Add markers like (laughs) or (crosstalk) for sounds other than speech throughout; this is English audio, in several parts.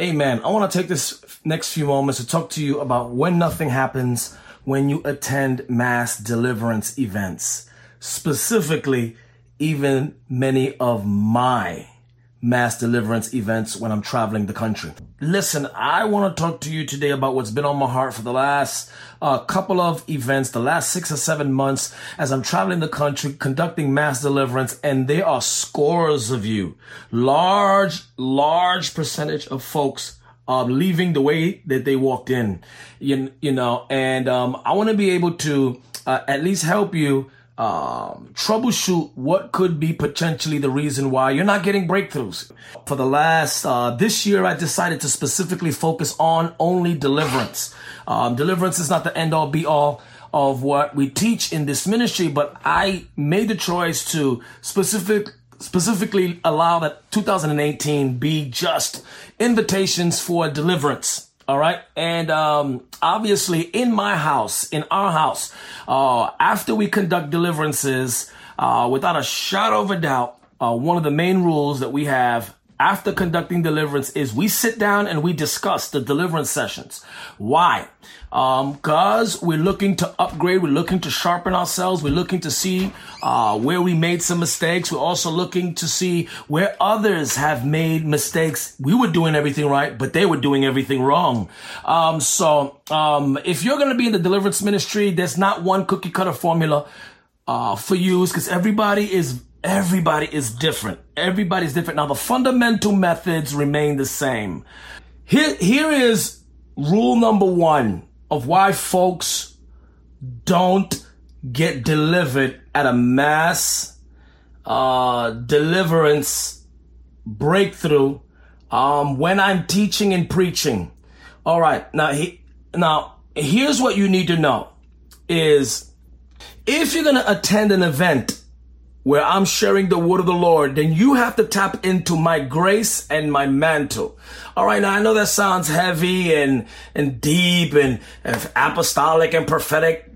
Amen. I want to take this next few moments to talk to you about when nothing happens when you attend mass deliverance events. Specifically, even many of my mass deliverance events when I'm traveling the country. Listen, I want to talk to you today about what's been on my heart for the last uh, couple of events, the last six or seven months as I'm traveling the country conducting mass deliverance, and there are scores of you, large, large percentage of folks leaving the way that they walked in, you, you know, and um, I want to be able to uh, at least help you um, troubleshoot what could be potentially the reason why you're not getting breakthroughs. For the last, uh, this year, I decided to specifically focus on only deliverance. Um, deliverance is not the end all be all of what we teach in this ministry, but I made the choice to specific, specifically allow that 2018 be just invitations for deliverance. All right. And um, obviously, in my house, in our house, uh, after we conduct deliverances, uh, without a shadow of a doubt, uh, one of the main rules that we have after conducting deliverance is we sit down and we discuss the deliverance sessions. Why? Um, cause we're looking to upgrade. We're looking to sharpen ourselves. We're looking to see, uh, where we made some mistakes. We're also looking to see where others have made mistakes. We were doing everything right, but they were doing everything wrong. Um, so, um, if you're going to be in the deliverance ministry, there's not one cookie cutter formula, uh, for you because everybody is Everybody is different. Everybody's different. Now, the fundamental methods remain the same. Here, here is rule number one of why folks don't get delivered at a mass uh, deliverance breakthrough um, when I'm teaching and preaching. All right, now he, now here's what you need to know: is if you're going to attend an event where I'm sharing the word of the Lord, then you have to tap into my grace and my mantle. All right. Now I know that sounds heavy and, and deep and, and apostolic and prophetic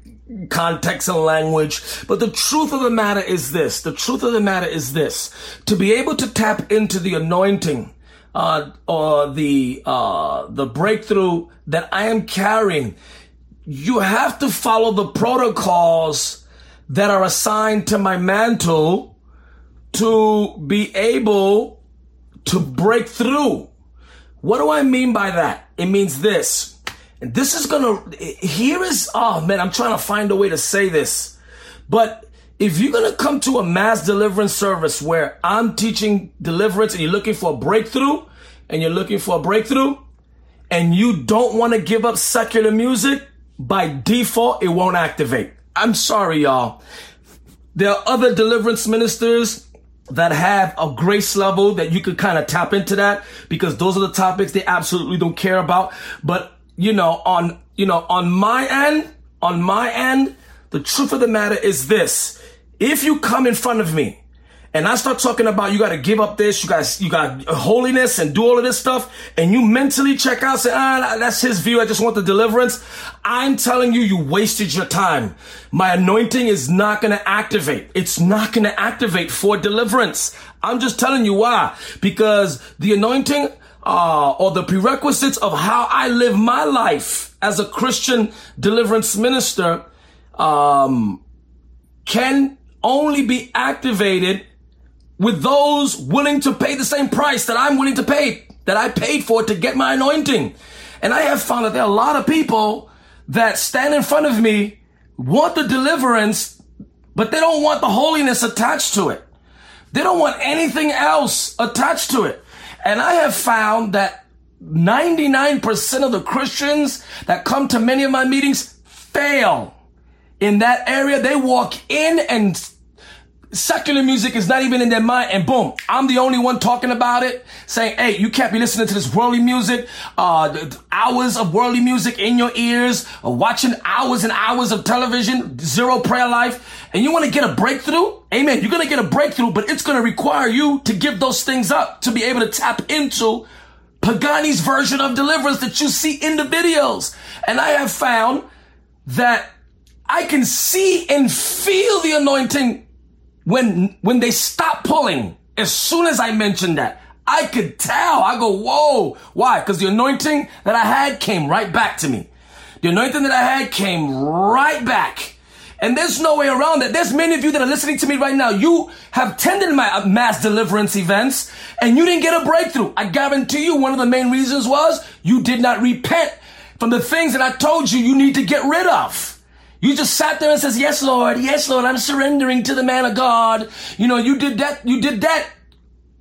context and language. But the truth of the matter is this. The truth of the matter is this. To be able to tap into the anointing, uh, or the, uh, the breakthrough that I am carrying, you have to follow the protocols that are assigned to my mantle to be able to break through. What do I mean by that? It means this. And this is gonna, here is, oh man, I'm trying to find a way to say this. But if you're gonna come to a mass deliverance service where I'm teaching deliverance and you're looking for a breakthrough and you're looking for a breakthrough and you don't wanna give up secular music, by default, it won't activate. I'm sorry, y'all. There are other deliverance ministers that have a grace level that you could kind of tap into that because those are the topics they absolutely don't care about. But, you know, on, you know, on my end, on my end, the truth of the matter is this. If you come in front of me and I start talking about you got to give up this, you got you got holiness and do all of this stuff, and you mentally check out, say, ah, that's his view. I just want the deliverance. I'm telling you, you wasted your time. My anointing is not going to activate. It's not going to activate for deliverance. I'm just telling you why. Because the anointing uh, or the prerequisites of how I live my life as a Christian deliverance minister um, can only be activated with those willing to pay the same price that I'm willing to pay, that I paid for to get my anointing. And I have found that there are a lot of people that stand in front of me, want the deliverance, but they don't want the holiness attached to it. They don't want anything else attached to it. And I have found that 99% of the Christians that come to many of my meetings fail in that area. They walk in and secular music is not even in their mind and boom i'm the only one talking about it saying hey you can't be listening to this worldly music uh hours of worldly music in your ears uh, watching hours and hours of television zero prayer life and you want to get a breakthrough? Amen you're to get a breakthrough but it's to require you to give those things up to be able to tap into pagani's version of deliverance that you see in the videos. And i have found that I can see and feel the anointing when when they stop pulling, as soon as I mentioned that, I could tell. I go, whoa. Why? Because the anointing that I had came right back to me. The anointing that I had came right back. And there's no way around it. There's many of you that are listening to me right now. You have tended my uh, mass deliverance events and you didn't get a breakthrough. I guarantee you one of the main reasons was you did not repent from the things that I told you you need to get rid of. You just sat there and says, yes, Lord. Yes, Lord. I'm surrendering to the man of God. You know, you did that. You did that,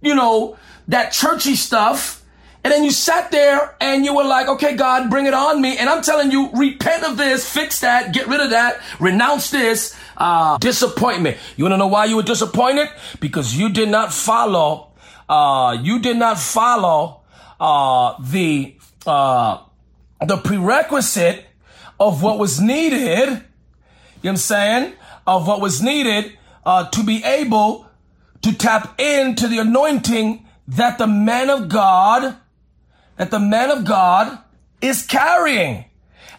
you know, that churchy stuff. And then you sat there and you were like, okay, God, bring it on me. And I'm telling you, repent of this, fix that, get rid of that, renounce this, uh, disappointment. You want to know why you were disappointed? Because you did not follow, uh, you did not follow, uh, the, uh, the prerequisite of what was needed you know I'm saying, of what was needed uh, to be able to tap into the anointing that the man of God, that the man of God is carrying.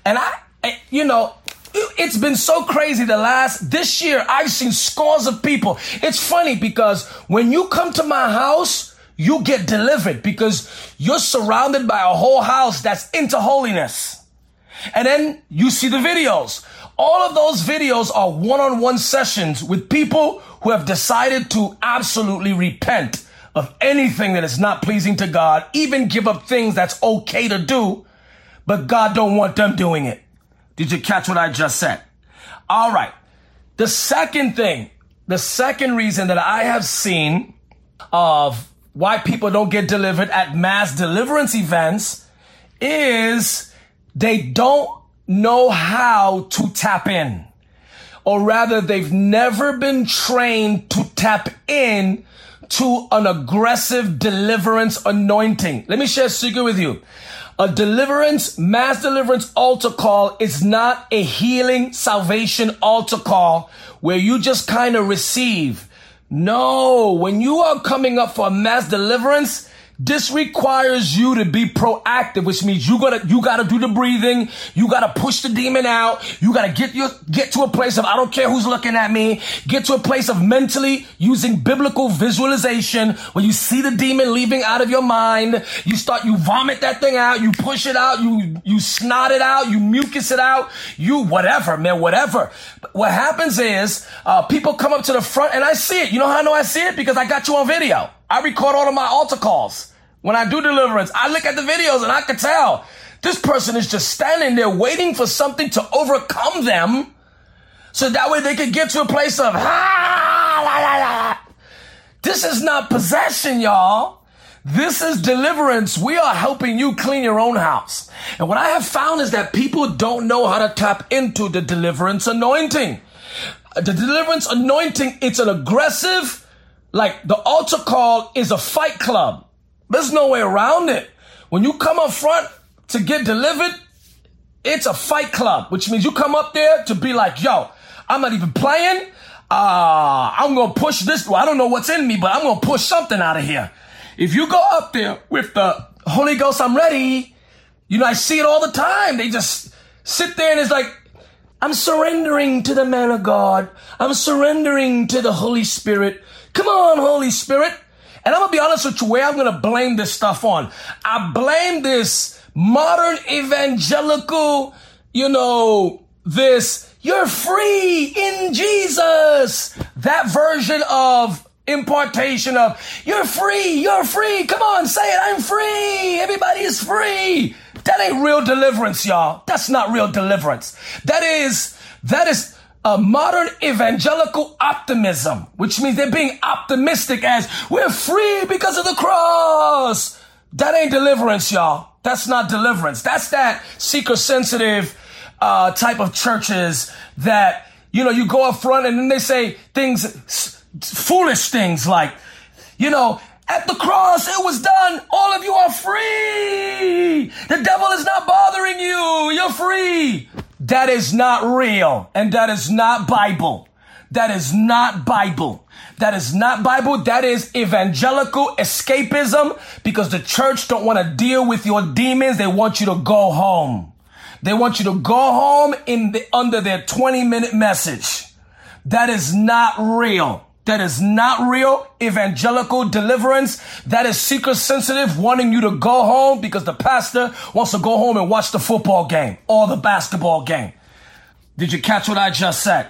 And I, you know, it's been so crazy the last this year i've seen scores of people. It's funny because when you come to my house you get delivered because you're surrounded by a whole house that's into holiness. And then you see the videos all of those videos are one-on-one sessions with people who have decided to absolutely repent of anything that is not pleasing to God, even give up things that's okay to do, but God don't want them doing it. Did you catch what I just said? All right. The second thing, the second reason that I have seen of why people don't get delivered at mass deliverance events is they don't know how to tap in. Or rather, they've never been trained to tap in to an aggressive deliverance anointing. Let me share a secret with you. A deliverance, mass deliverance altar call is not a healing salvation altar call where you just kind of receive. No, when you are coming up for a mass deliverance, this requires you to be proactive, which means you gotta, you gotta do the breathing. You gotta push the demon out. You gotta get your, get to a place of, I don't care who's looking at me. Get to a place of mentally using biblical visualization when you see the demon leaving out of your mind. You start, you vomit that thing out. You push it out. You, you snot it out. You mucus it out. You, whatever, man, whatever. But what happens is, uh, people come up to the front and I see it. You know how I know I see it? Because I got you on video. I record all of my altar calls. When I do deliverance, I look at the videos and I can tell this person is just standing there waiting for something to overcome them so that way they can get to a place of, la, la, la. this is not possession, y'all. This is deliverance. We are helping you clean your own house. And what I have found is that people don't know how to tap into the deliverance anointing. The deliverance anointing, it's an aggressive, like the altar call is a fight club. There's no way around it. When you come up front to get delivered, it's a fight club, which means you come up there to be like, yo, I'm not even playing. Uh, I'm going to push this. Well, I don't know what's in me, but I'm going to push something out of here. If you go up there with the Holy Ghost, I'm ready. You know, I see it all the time. They just sit there and it's like, I'm surrendering to the man of God. I'm surrendering to the Holy Spirit. Come on, Holy Spirit. And I'm gonna be honest with you, where I'm gonna blame this stuff on. I blame this modern evangelical, you know, this, you're free in Jesus. That version of impartation of, you're free, you're free. Come on, say it, I'm free. Everybody is free. That ain't real deliverance, y'all. That's not real deliverance. That is, that is, a modern evangelical optimism, which means they're being optimistic as we're free because of the cross. That ain't deliverance, y'all. That's not deliverance. That's that seeker sensitive uh, type of churches that, you know, you go up front and then they say things, foolish things like, you know, at the cross, it was done. All of you are free. The devil is not bothering you. You're free. That is not real. And that is not Bible. That is not Bible. That is not Bible. That is evangelical escapism because the church don't want to deal with your demons. They want you to go home. They want you to go home in the, under their 20 minute message. That is not real. That is not real evangelical deliverance. That is seeker sensitive, wanting you to go home because the pastor wants to go home and watch the football game or the basketball game. Did you catch what I just said?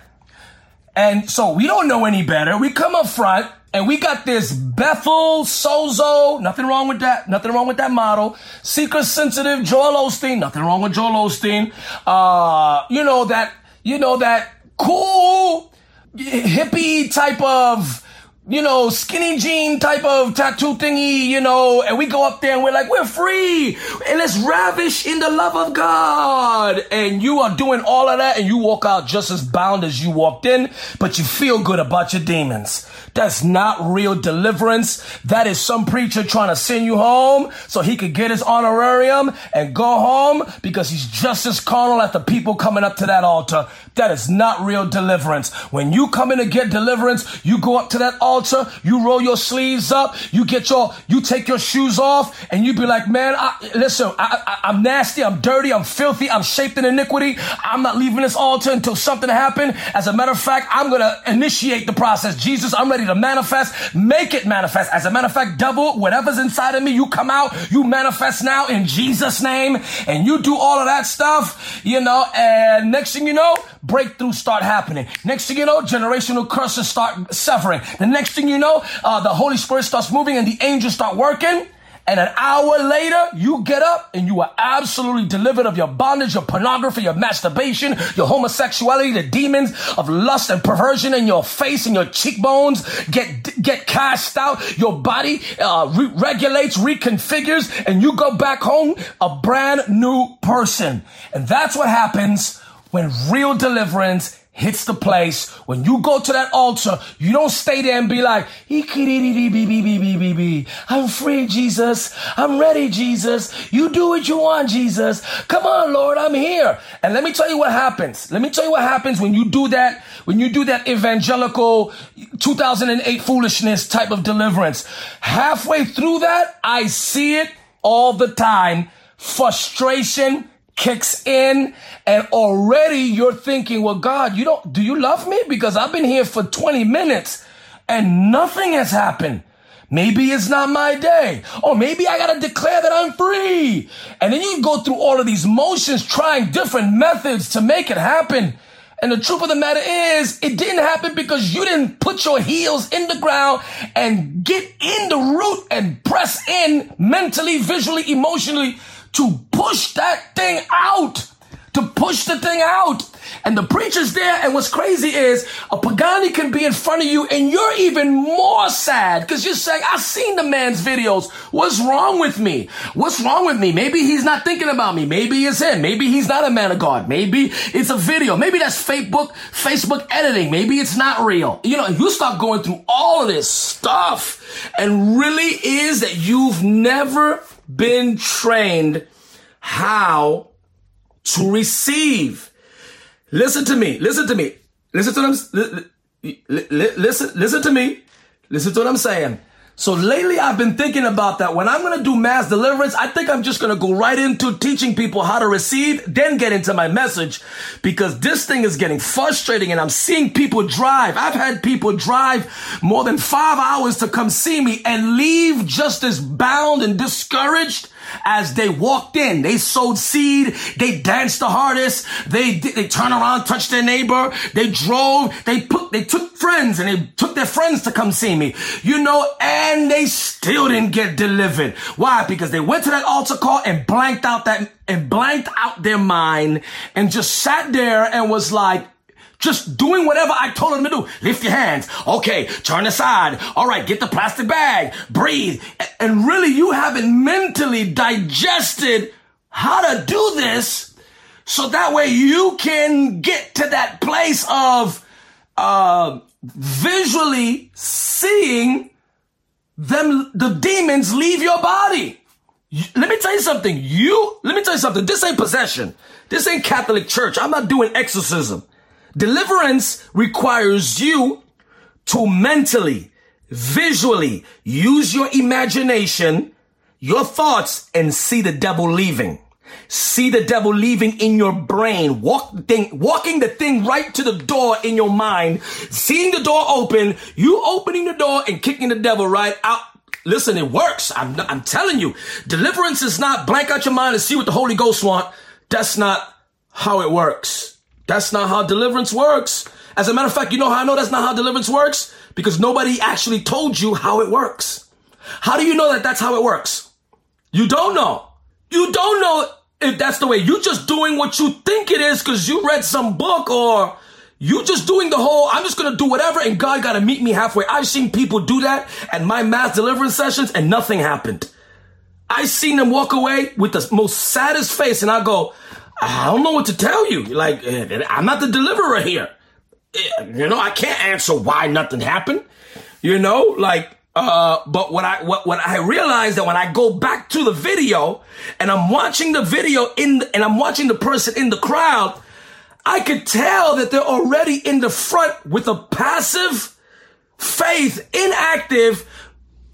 And so we don't know any better. We come up front and we got this Bethel Sozo. Nothing wrong with that. Nothing wrong with that model. Seeker sensitive Joel Osteen. Nothing wrong with Joel Osteen. Uh, you know that, you know that cool hippie type of you know, skinny jean type of tattoo thingy, you know, and we go up there and we're like, we're free and let's ravish in the love of God. And you are doing all of that and you walk out just as bound as you walked in, but you feel good about your demons. That's not real deliverance. That is some preacher trying to send you home so he could get his honorarium and go home because he's just as carnal as the people coming up to that altar. That is not real deliverance. When you come in to get deliverance, you go up to that altar, you roll your sleeves up, you get your, you take your shoes off and you be like, man, I, listen, I, I, I'm nasty, I'm dirty, I'm filthy, I'm shaped in iniquity. I'm not leaving this altar until something happens. As a matter of fact, I'm to initiate the process. Jesus, I'm ready to manifest, make it manifest. As a matter of fact, devil, whatever's inside of me, you come out, you manifest now in Jesus' name, and you do all of that stuff, you know, and next thing you know, breakthroughs start happening. Next thing you know, generational curses start severing. The next thing you know, uh, the Holy Spirit starts moving and the angels start working. And an hour later, you get up and you are absolutely delivered of your bondage, your pornography, your masturbation, your homosexuality, the demons of lust and perversion in your face and your cheekbones get, get cast out. Your body uh, re- regulates, reconfigures, and you go back home a brand new person. And that's what happens when real deliverance hits the place, when you go to that altar, you don't stay there and be like, I'm free, Jesus. I'm ready, Jesus. You do what you want, Jesus. Come on, Lord, I'm here. And let me tell you what happens. Let me tell you what happens when you do that, when you do that evangelical 2008 foolishness type of deliverance. Halfway through that, I see it all the time. Frustration, kicks in and already you're thinking, well, God, you don't, do you love me? Because I've been here for 20 minutes and nothing has happened. Maybe it's not my day. Or maybe I gotta declare that I'm free. And then you go through all of these motions, trying different methods to make it happen. And the truth of the matter is, it didn't happen because you didn't put your heels in the ground and get in the root and press in mentally, visually, emotionally to push that thing out, to push the thing out. And the preacher's there. And what's crazy is a Pagani can be in front of you and you're even more sad because you're saying, I've seen the man's videos. What's wrong with me? What's wrong with me? Maybe he's not thinking about me. Maybe it's him. Maybe he's not a man of God. Maybe it's a video. Maybe that's Facebook, Facebook editing. Maybe it's not real. You know, you start going through all of this stuff and really is that you've never been trained how to receive. Listen to me. Listen to me. Listen to them. Listen, listen to me. Listen to what I'm saying. So lately I've been thinking about that. When I'm going to do mass deliverance, I think I'm just going to go right into teaching people how to receive, then get into my message because this thing is getting frustrating and I'm seeing people drive. I've had people drive more than five hours to come see me and leave just as bound and discouraged as they walked in. They sowed seed. They danced the hardest. They they turned around, touched their neighbor. They drove. They put they took friends and they took their friends to come see me. You know, and they still didn't get delivered. Why? Because they went to that altar call and blanked out that and blanked out their mind and just sat there and was like, just doing whatever I told them to do. Lift your hands. Okay, turn aside. All right, get the plastic bag. Breathe. And really, you haven't mentally digested how to do this so that way you can get to that place of uh, visually seeing them, the demons leave your body. Let me tell you something. You, let me tell you something. This ain't possession. This ain't Catholic church. I'm not doing exorcism. Deliverance requires you to mentally, visually use your imagination, your thoughts, and see the devil leaving. See the devil leaving in your brain, walk thing, walking the thing right to the door in your mind, seeing the door open, you opening the door and kicking the devil right out. Listen, it works. I'm, I'm telling you, deliverance is not blank out your mind and see what the Holy Ghost want. That's not how it works. That's not how deliverance works. As a matter of fact, you know how I know that's not how deliverance works? Because nobody actually told you how it works. How do you know that that's how it works? You don't know. You don't know if that's the way. You're just doing what you think it is because you read some book or you just doing the whole, I'm just going to do whatever and God got to meet me halfway. I've seen people do that at my mass deliverance sessions and nothing happened. I seen them walk away with the most saddest face and I go, I don't know what to tell you. Like, eh, I'm not the deliverer here. Eh, you know, I can't answer why nothing happened. You know, like, uh, but what I, what, what I realized that when I go back to the video and I'm watching the video in, the, and I'm watching the person in the crowd, I could tell that they're already in the front with a passive faith, inactive,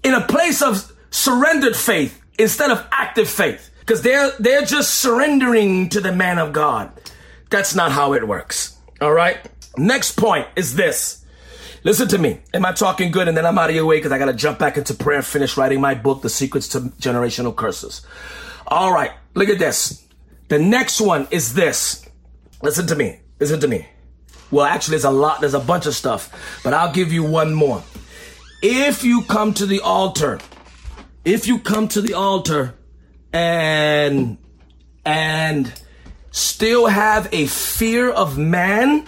in a place of surrendered faith instead of active faith because they're they're just surrendering to the man of God. That's not how it works. All right. Next point is this. Listen to me. Am I talking good? And then I'm out of your way because I got to jump back into prayer and finish writing my book, The Secrets to Generational Curses. All right. Look at this. The next one is this. Listen to me. Listen to me. Well, actually, there's a lot, there's a bunch of stuff, but I'll give you one more. If you come to the altar, if you come to the altar and and still have a fear of man,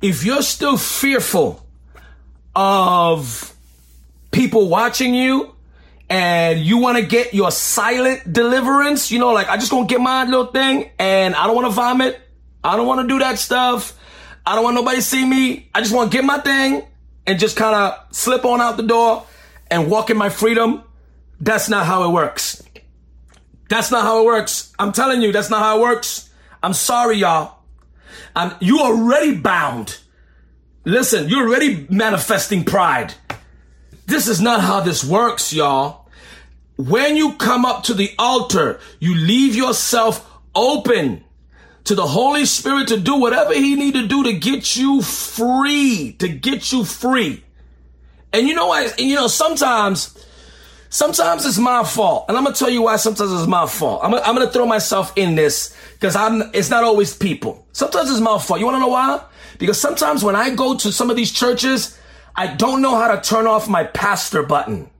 if you're still fearful of people watching you and you want to get your silent deliverance, you know, like I just gonna get my little thing and I don't want to vomit. I don't want to do that stuff. I don't want nobody to see me. I just want to get my thing and just kind of slip on out the door and walk in my freedom. That's not how it works. That's not how it works. I'm telling you, that's not how it works. I'm sorry, y'all. I'm, you already bound. Listen, you're already manifesting pride. This is not how this works, y'all. When you come up to the altar, you leave yourself open to the Holy Spirit to do whatever he need to do to get you free, to get you free. And you know what? You know, sometimes Sometimes it's my fault. And I'm to tell you why sometimes it's my fault. I'm, I'm to throw myself in this because I'm, it's not always people. Sometimes it's my fault. You want to know why? Because sometimes when I go to some of these churches, I don't know how to turn off my pastor button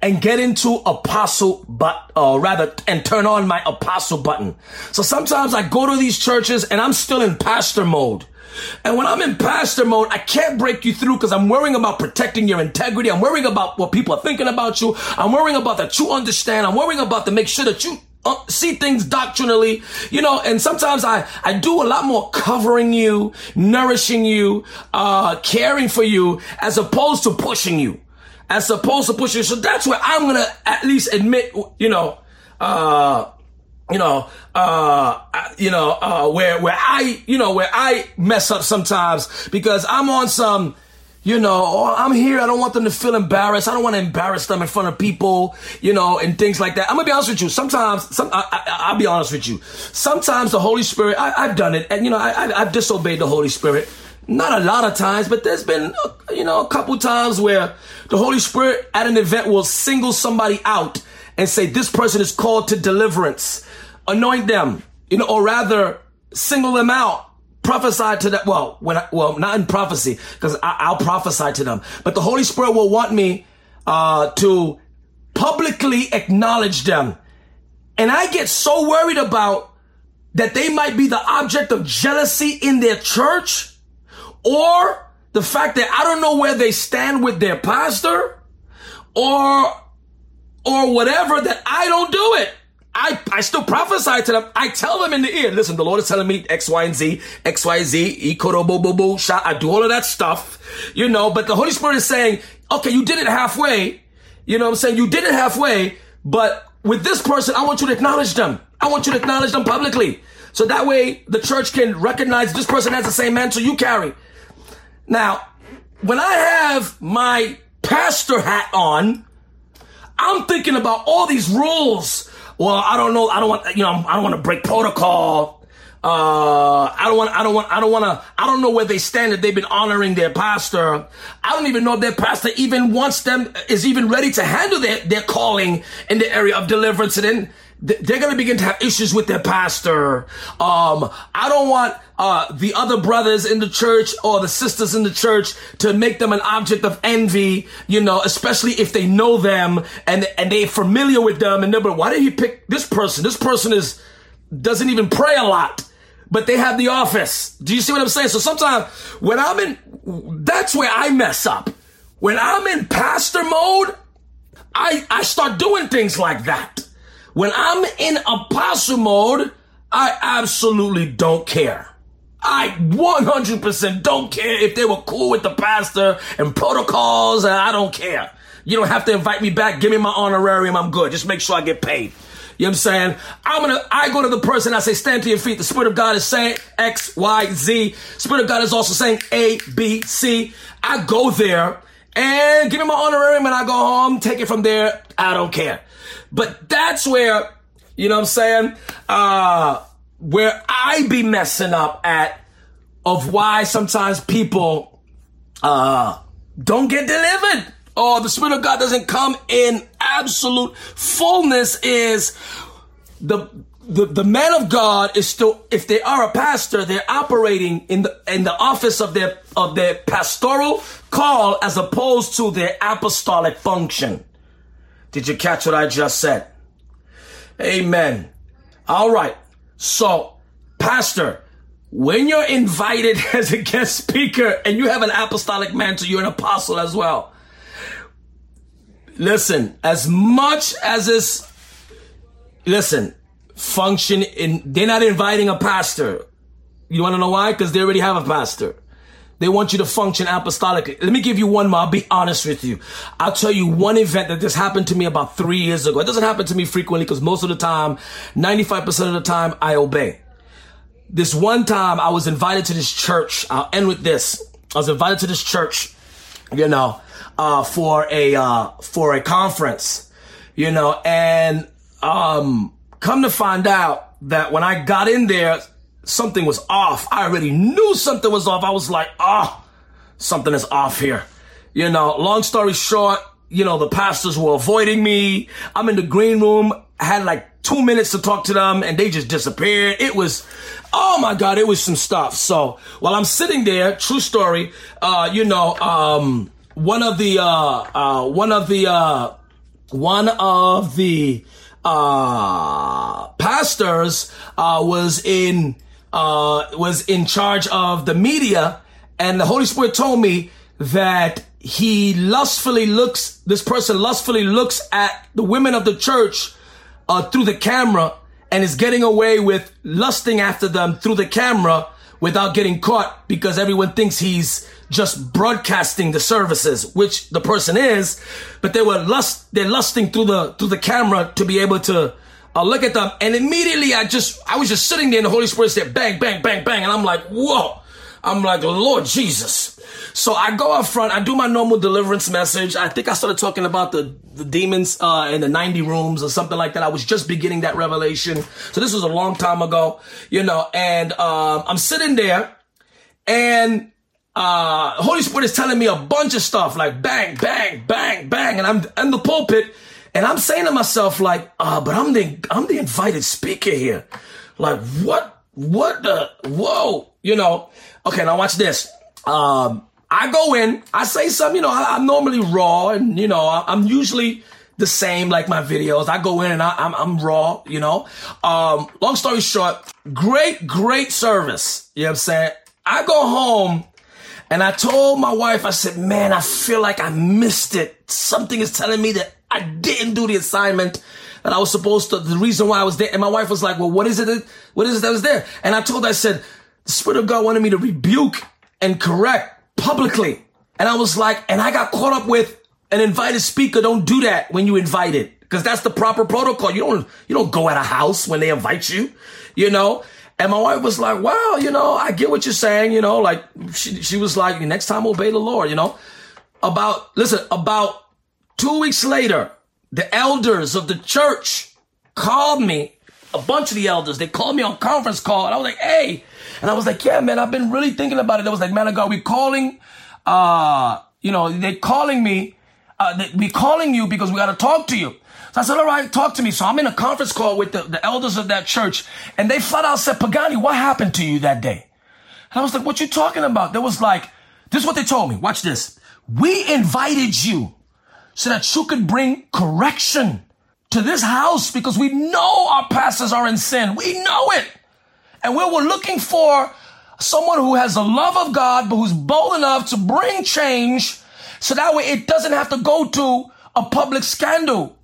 and get into apostle but or rather and turn on my apostle button. So sometimes I go to these churches and I'm still in pastor mode. And when I'm in pastor mode, I can't break you through because I'm worrying about protecting your integrity. I'm worrying about what people are thinking about you. I'm worrying about that you understand. I'm worrying about to make sure that you uh, see things doctrinally, you know, and sometimes I, I do a lot more covering you, nourishing you, uh, caring for you as opposed to pushing you, as opposed to pushing you. So that's where I'm going to at least admit, you know, uh, you know, uh, you know, uh, where, where I, you know, where I mess up sometimes because I'm on some, you know, oh, I'm here. I don't want them to feel embarrassed. I don't want to embarrass them in front of people, you know, and things like that. I'm gonna be honest with you. Sometimes, some, I, will be honest with you. Sometimes the Holy Spirit, I, have done it, and you know, I, have disobeyed the Holy Spirit. Not a lot of times, but there's been, you know, a couple times where the Holy Spirit at an event will single somebody out and say, this person is called to deliverance. Anoint them, you know, or rather single them out prophesy to them. Well, when I, well, not in prophecy, because I'll prophesy to them, but the Holy Spirit will want me uh, to publicly acknowledge them. And I get so worried about that they might be the object of jealousy in their church or the fact that I don't know where they stand with their pastor or or whatever that I don't do it. I, I still prophesy to them. I tell them in the ear, listen, the Lord is telling me X, Y, and Z, X, Y, Z, Ikoro, shot. I do all of that stuff, you know, but the Holy Spirit is saying, okay, you did it halfway. You know what I'm saying? You did it halfway, but with this person, I want you to acknowledge them. I want you to acknowledge them publicly. So that way the church can recognize this person has the same mantle you carry. Now, when I have my pastor hat on, I'm thinking about all these rules well, I don't know. I don't want, you know, I don't want to break protocol. Uh, I don't want, I don't want, I don't want to, I don't know where they stand if they've been honoring their pastor. I don't even know if their pastor even wants them, is even ready to handle their, their calling in the area of deliverance. And then they're going to begin to have issues with their pastor. Um, I don't want uh, the other brothers in the church or the sisters in the church to make them an object of envy. You know, especially if they know them and and they're familiar with them. And they're but why did he pick this person? This person is doesn't even pray a lot. But they have the office. Do you see what I'm saying? So sometimes when I'm in, that's where I mess up. When I'm in pastor mode, I, I start doing things like that. When I'm in apostle mode, I absolutely don't care. I 100% don't care if they were cool with the pastor and protocols, and I don't care. You don't have to invite me back. Give me my honorarium. I'm good. Just make sure I get paid. You know what I'm saying? I'm gonna, I go to the person, I say, stand to your feet. The Spirit of God is saying X, Y, Z. Spirit of God is also saying A, B, C. I go there and give me my honorarium and I go home, take it from there. I don't care. But that's where, you know what I'm saying? Uh, where I be messing up at of why sometimes people, uh, don't get delivered or the Spirit of God doesn't come in absolute fullness is the, the, the man of God is still, if they are a pastor, they're operating in the, in the office of their, of their pastoral call as opposed to their apostolic function. Did you catch what I just said? Amen. All right. So, Pastor, when you're invited (laughs) as a guest speaker and you have an apostolic mantle, you're an apostle as well. Listen, as much as this, listen, function in, they're not inviting a pastor. You want to know why? Because they already have a pastor. They want you to function apostolically. Let me give you one more. I'll be honest with you. I'll tell you one event that just happened to me about three years ago. It doesn't happen to me frequently because most of the time, 95% of the time, I obey. This one time I was invited to this church. I'll end with this. I was invited to this church, you know, uh, for a, uh, for a conference, you know, and, um, come to find out that when I got in there, something was off. I already knew something was off. I was like, oh, something is off here. You know, long story short, you know, the pastors were avoiding me. I'm in the green room. I had like two minutes to talk to them and they just disappeared. It was, oh my God, it was some stuff. So while I'm sitting there, true story, uh, you know, um, one of the, uh, uh, one of the, uh, one of the, uh, pastors, uh, was in, uh, was in charge of the media, and the Holy Spirit told me that he lustfully looks, this person lustfully looks at the women of the church uh, through the camera and is getting away with lusting after them through the camera without getting caught because everyone thinks he's just broadcasting the services, which the person is, but they were lust, they're lusting through the, through the camera to be able to I look at them and immediately I just, I was just sitting there and the Holy Spirit said bang, bang, bang, bang. And I'm like, whoa. I'm like, Lord Jesus. So I go up front, I do my normal deliverance message. I think I started talking about the, the demons uh, in the 90 rooms or something like that. I was just beginning that revelation. So this was a long time ago, you know, and um, I'm sitting there and uh, Holy Spirit is telling me a bunch of stuff like bang, bang, bang, bang. And I'm in the pulpit and I'm saying to myself like, uh, but I'm the, I'm the invited speaker here. Like what, what the, whoa, you know? Okay, now watch this. Um, I go in, I say something, you know, I, am normally raw and, you know, I, am usually the same like my videos. I go in and I, am I'm, I'm raw, you know. Um, long story short, great, great service. You know what I'm saying? I go home and I told my wife, I said, man, I feel like I missed it. Something is telling me that I didn't do the assignment that I was supposed to, the reason why I was there. And my wife was like, well, what is it? That, what is it that was there? And I told her, I said, the Spirit of God wanted me to rebuke and correct publicly. And I was like, and I got caught up with an invited speaker. Don't do that when you invite it. Cause that's the proper protocol. You don't, you don't go at a house when they invite you, you know? And my wife was like, wow, you know, I get what you're saying, you know, like she, she was like, next time obey the Lord, you know, about, listen, about two weeks later, the elders of the church called me, a bunch of the elders, they called me on conference call and I was like, hey, and I was like, yeah, man, I've been really thinking about it. I was like, man, of God, we calling, uh, you know, they calling me, uh, they, we calling you because we got to talk to you. I said, all right, talk to me. So I'm in a conference call with the, the elders of that church and they flat out said, Pagani, what happened to you that day? And I was like, what you talking about? There was like, this is what they told me. Watch this. We invited you so that you could bring correction to this house because we know our pastors are in sin. We know it. And we were looking for someone who has the love of God, but who's bold enough to bring change so that way it doesn't have to go to a public scandal.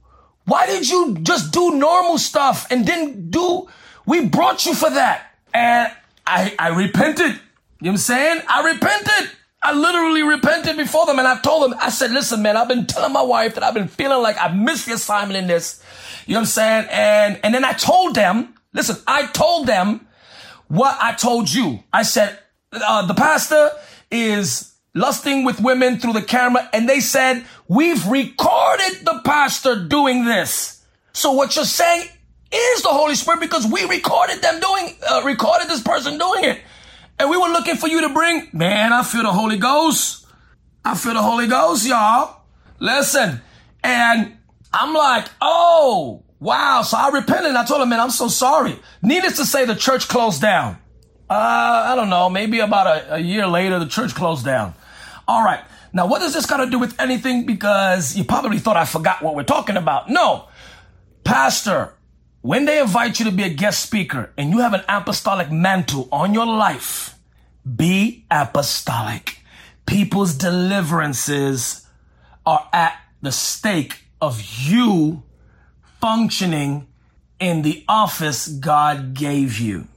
Why did you just do normal stuff and didn't do, we brought you for that. And I, I repented. You know what I'm saying? I repented. I literally repented before them and I told them, I said, listen, man, I've been telling my wife that I've been feeling like I missed the assignment in this. You know what I'm saying? And, and then I told them, listen, I told them what I told you. I said, uh, the pastor is lusting with women through the camera. And they said, we've recorded the pastor doing this. So what you're saying is the Holy Spirit because we recorded them doing, uh, recorded this person doing it. And we were looking for you to bring, man, I feel the Holy Ghost. I feel the Holy Ghost, y'all. Listen. And I'm like, oh, wow. So I repented. I told him, man, I'm so sorry. Needless to say, the church closed down. Uh, I don't know, maybe about a, a year later, the church closed down. All right. Now, what does this got to do with anything? Because you probably thought I forgot what we're talking about. No. Pastor, when they invite you to be a guest speaker and you have an apostolic mantle on your life, be apostolic. People's deliverances are at the stake of you functioning in the office God gave you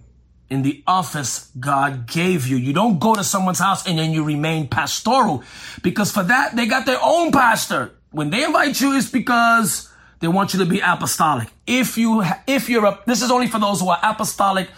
in the office God gave you. You don't go to someone's house and then you remain pastoral because for that, they got their own pastor. When they invite you, it's because they want you to be apostolic. If you, if you're a, this is only for those who are apostolic,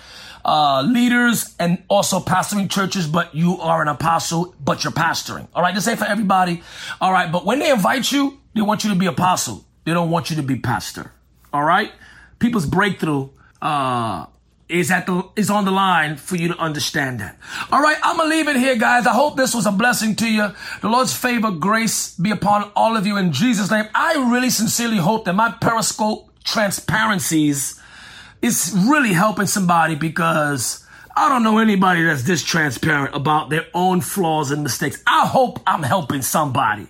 uh, leaders and also pastoring churches, but you are an apostle, but you're pastoring. All right. This ain't for everybody. All right. But when they invite you, they want you to be apostle. They don't want you to be pastor. All right. People's breakthrough, uh, is at the is on the line for you to understand that. All right, I'm gonna leave it here, guys. I hope this was a blessing to you. The Lord's favor, grace be upon all of you in Jesus' name. I really sincerely hope that my Periscope transparencies is really helping somebody because I don't know anybody that's this transparent about their own flaws and mistakes. I hope I'm helping somebody.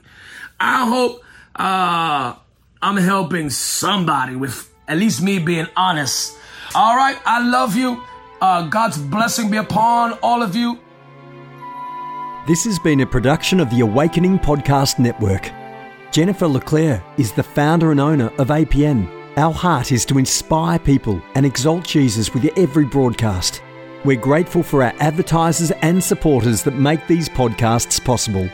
I hope uh, I'm helping somebody with at least me being honest all right. I love you. Uh, God's blessing be upon all of you. This has been a production of the Awakening Podcast Network. Jennifer LeClaire is the founder and owner of APN. Our heart is to inspire people and exalt Jesus with every broadcast. We're grateful for our advertisers and supporters that make these podcasts possible.